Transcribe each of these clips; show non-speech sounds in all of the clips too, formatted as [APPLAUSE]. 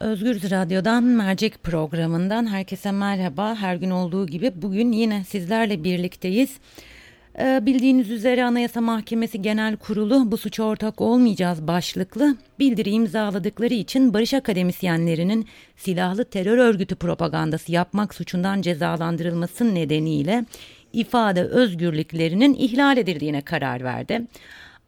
Özgür Radyo'dan Mercek programından herkese merhaba. Her gün olduğu gibi bugün yine sizlerle birlikteyiz. Ee, bildiğiniz üzere Anayasa Mahkemesi Genel Kurulu bu suça ortak olmayacağız başlıklı bildiri imzaladıkları için barış akademisyenlerinin silahlı terör örgütü propagandası yapmak suçundan cezalandırılması nedeniyle ifade özgürlüklerinin ihlal edildiğine karar verdi.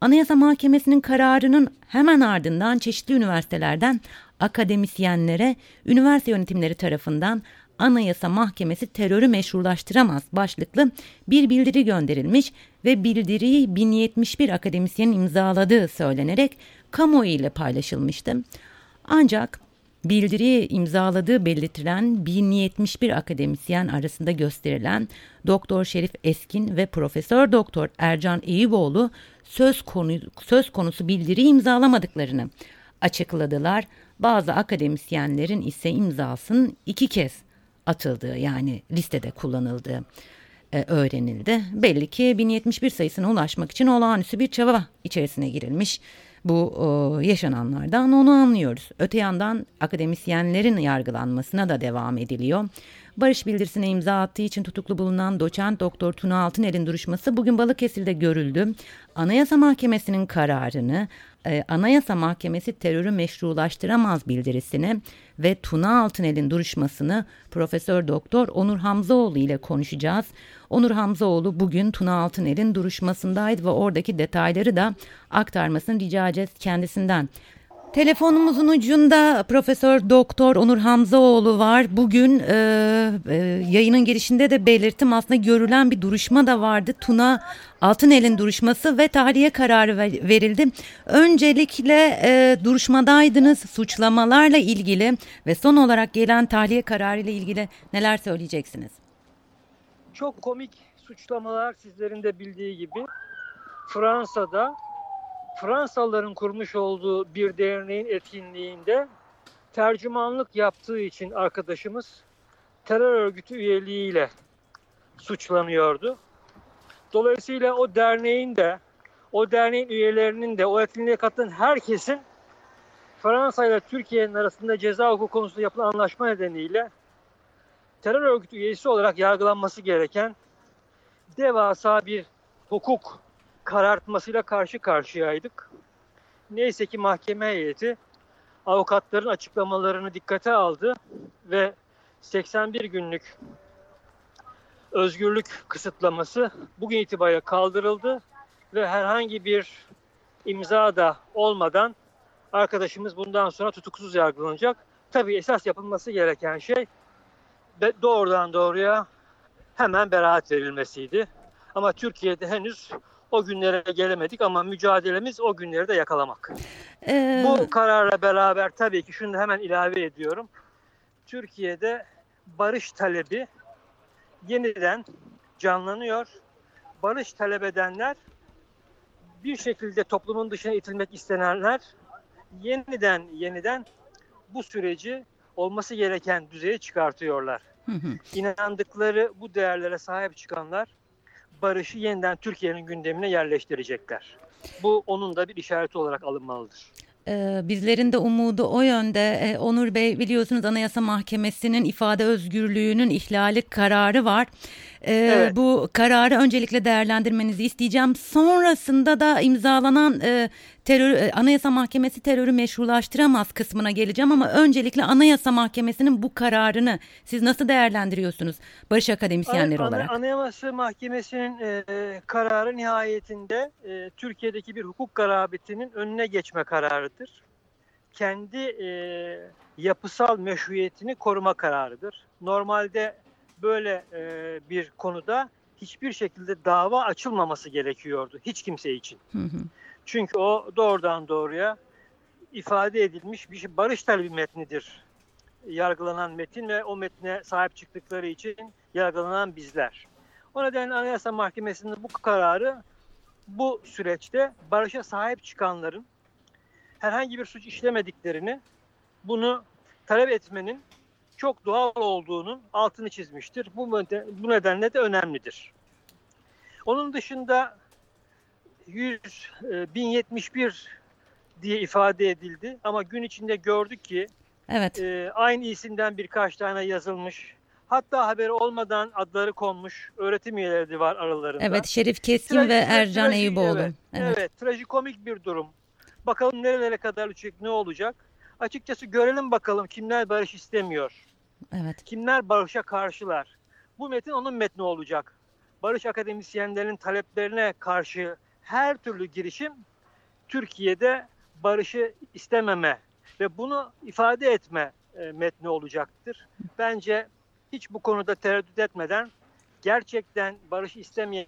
Anayasa Mahkemesi'nin kararının hemen ardından çeşitli üniversitelerden akademisyenlere üniversite yönetimleri tarafından Anayasa Mahkemesi terörü meşrulaştıramaz başlıklı bir bildiri gönderilmiş ve bildiriyi 1071 akademisyenin imzaladığı söylenerek kamuoyu ile paylaşılmıştı. Ancak bildiriyi imzaladığı belirtilen 1071 akademisyen arasında gösterilen Doktor Şerif Eskin ve Profesör Doktor Ercan Eyüboğlu söz, konu, söz konusu bildiriyi imzalamadıklarını açıkladılar. Bazı akademisyenlerin ise imzasının iki kez atıldığı yani listede kullanıldığı e, öğrenildi. Belli ki 1071 sayısına ulaşmak için olağanüstü bir çaba içerisine girilmiş. Bu yaşananlardan onu anlıyoruz. Öte yandan akademisyenlerin yargılanmasına da devam ediliyor. Barış bildirisine imza attığı için tutuklu bulunan doçent doktor Tuna Altıner'in duruşması bugün Balıkesir'de görüldü. Anayasa Mahkemesi'nin kararını, e, Anayasa Mahkemesi terörü meşrulaştıramaz bildirisini ve Tuna Altınel'in duruşmasını Profesör Doktor Onur Hamzaoğlu ile konuşacağız. Onur Hamzaoğlu bugün Tuna Altınel'in duruşmasındaydı ve oradaki detayları da aktarmasını rica edeceğiz kendisinden. Telefonumuzun ucunda Profesör Doktor Onur Hamzaoğlu var. Bugün e, e, yayının girişinde de belirttim aslında görülen bir duruşma da vardı. Tuna Altınel'in duruşması ve tahliye kararı verildi. Öncelikle e, duruşmadaydınız suçlamalarla ilgili ve son olarak gelen tahliye kararı ile ilgili neler söyleyeceksiniz? Çok komik suçlamalar sizlerin de bildiği gibi Fransa'da Fransalıların kurmuş olduğu bir derneğin etkinliğinde tercümanlık yaptığı için arkadaşımız terör örgütü üyeliğiyle suçlanıyordu. Dolayısıyla o derneğin de o derneğin üyelerinin de o etkinliğe katılan herkesin Fransa ile Türkiye'nin arasında ceza hukuku konusunda yapılan anlaşma nedeniyle terör örgütü üyesi olarak yargılanması gereken devasa bir hukuk karartmasıyla karşı karşıyaydık. Neyse ki mahkeme heyeti avukatların açıklamalarını dikkate aldı ve 81 günlük özgürlük kısıtlaması bugün itibariyle kaldırıldı ve herhangi bir imza da olmadan arkadaşımız bundan sonra tutuksuz yargılanacak. Tabii esas yapılması gereken şey doğrudan doğruya hemen beraat verilmesiydi. Ama Türkiye'de henüz o günlere gelemedik ama mücadelemiz o günleri de yakalamak. Ee... Bu kararla beraber tabii ki şunu da hemen ilave ediyorum. Türkiye'de barış talebi yeniden canlanıyor. Barış talep edenler bir şekilde toplumun dışına itilmek istenenler yeniden yeniden bu süreci olması gereken düzeye çıkartıyorlar. Hı hı. İnandıkları bu değerlere sahip çıkanlar barışı yeniden Türkiye'nin gündemine yerleştirecekler. Bu onun da bir işareti olarak alınmalıdır. Ee, bizlerin de umudu o yönde. Ee, Onur Bey biliyorsunuz Anayasa Mahkemesi'nin ifade özgürlüğünün ihlali kararı var. Ee, evet. Bu kararı öncelikle değerlendirmenizi isteyeceğim. Sonrasında da imzalanan e, terör e, Anayasa Mahkemesi terörü meşrulaştıramaz kısmına geleceğim ama öncelikle Anayasa Mahkemesi'nin bu kararını siz nasıl değerlendiriyorsunuz Barış akademisyenleri Ana, olarak? Anayasa Mahkemesi'nin e, kararı nihayetinde e, Türkiye'deki bir hukuk garabetinin önüne geçme kararıdır. Kendi e, yapısal meşruiyetini koruma kararıdır. Normalde böyle e, bir konuda hiçbir şekilde dava açılmaması gerekiyordu hiç kimse için. Hı hı. Çünkü o doğrudan doğruya ifade edilmiş bir şey, barış talebi metnidir. Yargılanan metin ve o metne sahip çıktıkları için yargılanan bizler. O nedenle Anayasa Mahkemesi'nin bu kararı bu süreçte barışa sahip çıkanların herhangi bir suç işlemediklerini bunu talep etmenin çok doğal olduğunun altını çizmiştir. Bu, bu nedenle de önemlidir. Onun dışında 100 1071 e, diye ifade edildi ama gün içinde gördük ki Evet. E, aynı isimden birkaç tane yazılmış. Hatta haberi olmadan adları konmuş öğretim üyeleri de var aralarında. Evet Şerif Keskin Trajik, ve Ercan Eyüboğlu. Evet, evet. trajikomik bir durum. Bakalım nerelere kadar düşecek ne olacak. Açıkçası görelim bakalım kimler barış istemiyor. Evet. Kimler barışa karşılar. Bu metin onun metni olacak. Barış akademisyenlerinin taleplerine karşı her türlü girişim Türkiye'de barışı istememe ve bunu ifade etme e, metni olacaktır. Bence hiç bu konuda tereddüt etmeden gerçekten barış istemeyenler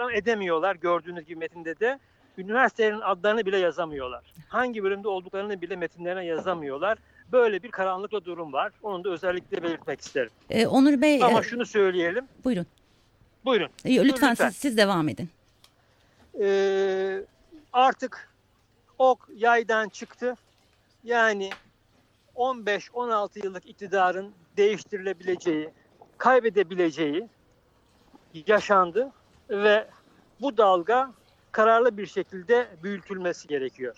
ama edemiyorlar gördüğünüz gibi metinde de üniversitelerin adlarını bile yazamıyorlar. Hangi bölümde olduklarını bile metinlerine yazamıyorlar. Böyle bir karanlıkla durum var. Onu da özellikle belirtmek isterim. Ee, Onur Bey... Ama e, şunu söyleyelim. Buyurun. Buyurun. Lütfen, lütfen. Siz, siz devam edin. Ee, artık ok yaydan çıktı. Yani 15-16 yıllık iktidarın değiştirilebileceği, kaybedebileceği yaşandı ve bu dalga kararlı bir şekilde büyütülmesi gerekiyor.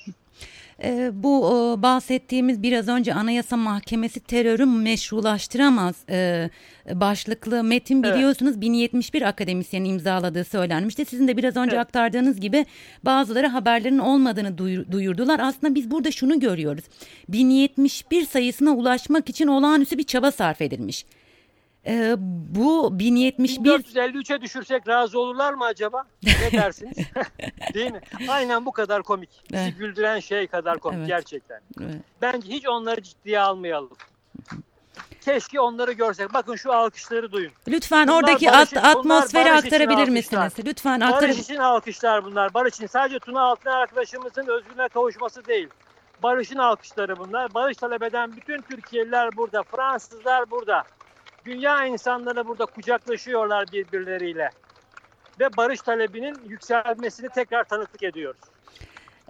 E, bu e, bahsettiğimiz biraz önce Anayasa Mahkemesi terörü meşrulaştıramaz e, başlıklı metin biliyorsunuz evet. 1071 akademisyenin imzaladığı söylenmişti. Sizin de biraz önce evet. aktardığınız gibi bazıları haberlerin olmadığını duyurdular. Aslında biz burada şunu görüyoruz. 1071 sayısına ulaşmak için olağanüstü bir çaba sarf edilmiş. Ee, bu 1071 1453'e düşürsek razı olurlar mı acaba? Ne dersiniz? [LAUGHS] Değil mi? Aynen bu kadar komik. Bizi evet. güldüren şey kadar komik evet. gerçekten. Evet. Bence hiç onları ciddiye almayalım. Keşke onları görsek. Bakın şu alkışları duyun. Lütfen bunlar oradaki barış, at, atmosferi aktarabilir misiniz? Lütfen aktar. Barış için alkışlar bunlar. Barış için sadece Tuna Altın arkadaşımızın özgürlüğüne kavuşması değil. Barış'ın alkışları bunlar. Barış talep eden bütün Türkiye'liler burada. Fransızlar burada. Dünya insanları burada kucaklaşıyorlar birbirleriyle. Ve barış talebinin yükselmesini tekrar tanıklık ediyoruz.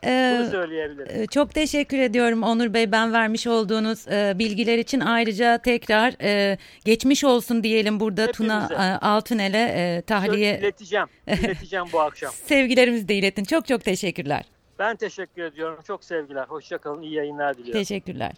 Ee, Bunu söyleyebilirim. E, çok teşekkür ediyorum Onur Bey ben vermiş olduğunuz e, bilgiler için ayrıca tekrar e, geçmiş olsun diyelim burada Hepimize. Tuna e, Altınel'e e, tahliye. Söz ileteceğim, ileteceğim bu akşam. [LAUGHS] Sevgilerimizi de iletin. Çok çok teşekkürler. Ben teşekkür ediyorum. Çok sevgiler. Hoşçakalın. İyi yayınlar diliyorum. Teşekkürler.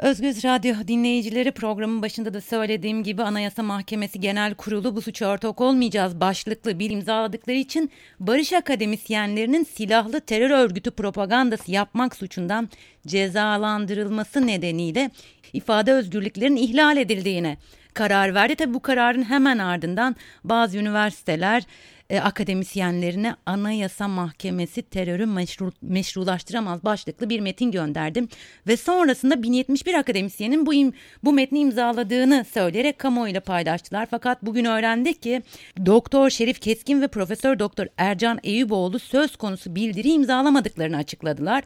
Özgüz Radyo dinleyicileri programın başında da söylediğim gibi Anayasa Mahkemesi Genel Kurulu bu suça ortak olmayacağız başlıklı bir imzaladıkları için barış akademisyenlerinin silahlı terör örgütü propagandası yapmak suçundan cezalandırılması nedeniyle ifade özgürlüklerinin ihlal edildiğine karar verdi. Tabi bu kararın hemen ardından bazı üniversiteler e, akademisyenlerine Anayasa Mahkemesi terörü meşru, meşrulaştıramaz başlıklı bir metin gönderdim. Ve sonrasında 1071 akademisyenin bu, im, bu metni imzaladığını söyleyerek kamuoyuyla paylaştılar. Fakat bugün öğrendik ki Doktor Şerif Keskin ve Profesör Doktor Ercan Eyüboğlu söz konusu bildiri imzalamadıklarını açıkladılar.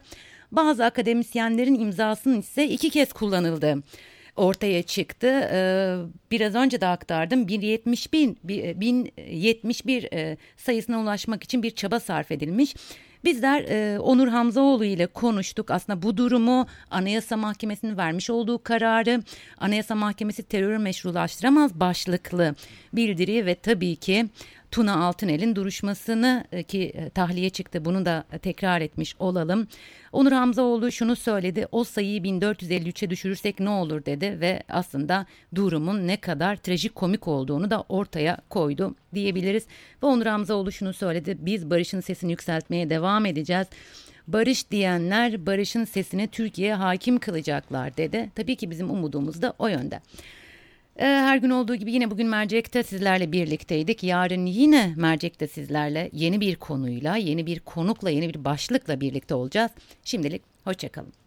Bazı akademisyenlerin imzasının ise iki kez kullanıldı ortaya çıktı. Ee, biraz önce de aktardım. 1071, 1071 e, sayısına ulaşmak için bir çaba sarf edilmiş. Bizler e, Onur Hamzaoğlu ile konuştuk. Aslında bu durumu Anayasa Mahkemesi'nin vermiş olduğu kararı Anayasa Mahkemesi terörü meşrulaştıramaz başlıklı bildiri ve tabii ki Tuna Altınel'in duruşmasını e, ki e, tahliye çıktı bunu da tekrar etmiş olalım. Onur Hamzaoğlu şunu söyledi o sayıyı 1453'e düşürürsek ne olur dedi ve aslında durumun ne kadar trajik komik olduğunu da ortaya koydu diyebiliriz. Ve Onur Hamzaoğlu şunu söyledi biz barışın sesini yükseltmeye devam edeceğiz. Barış diyenler barışın sesini Türkiye'ye hakim kılacaklar dedi. Tabii ki bizim umudumuz da o yönde. Ee, her gün olduğu gibi yine bugün Mercek'te sizlerle birlikteydik. Yarın yine Mercek'te sizlerle yeni bir konuyla, yeni bir konukla, yeni bir başlıkla birlikte olacağız. Şimdilik hoşçakalın.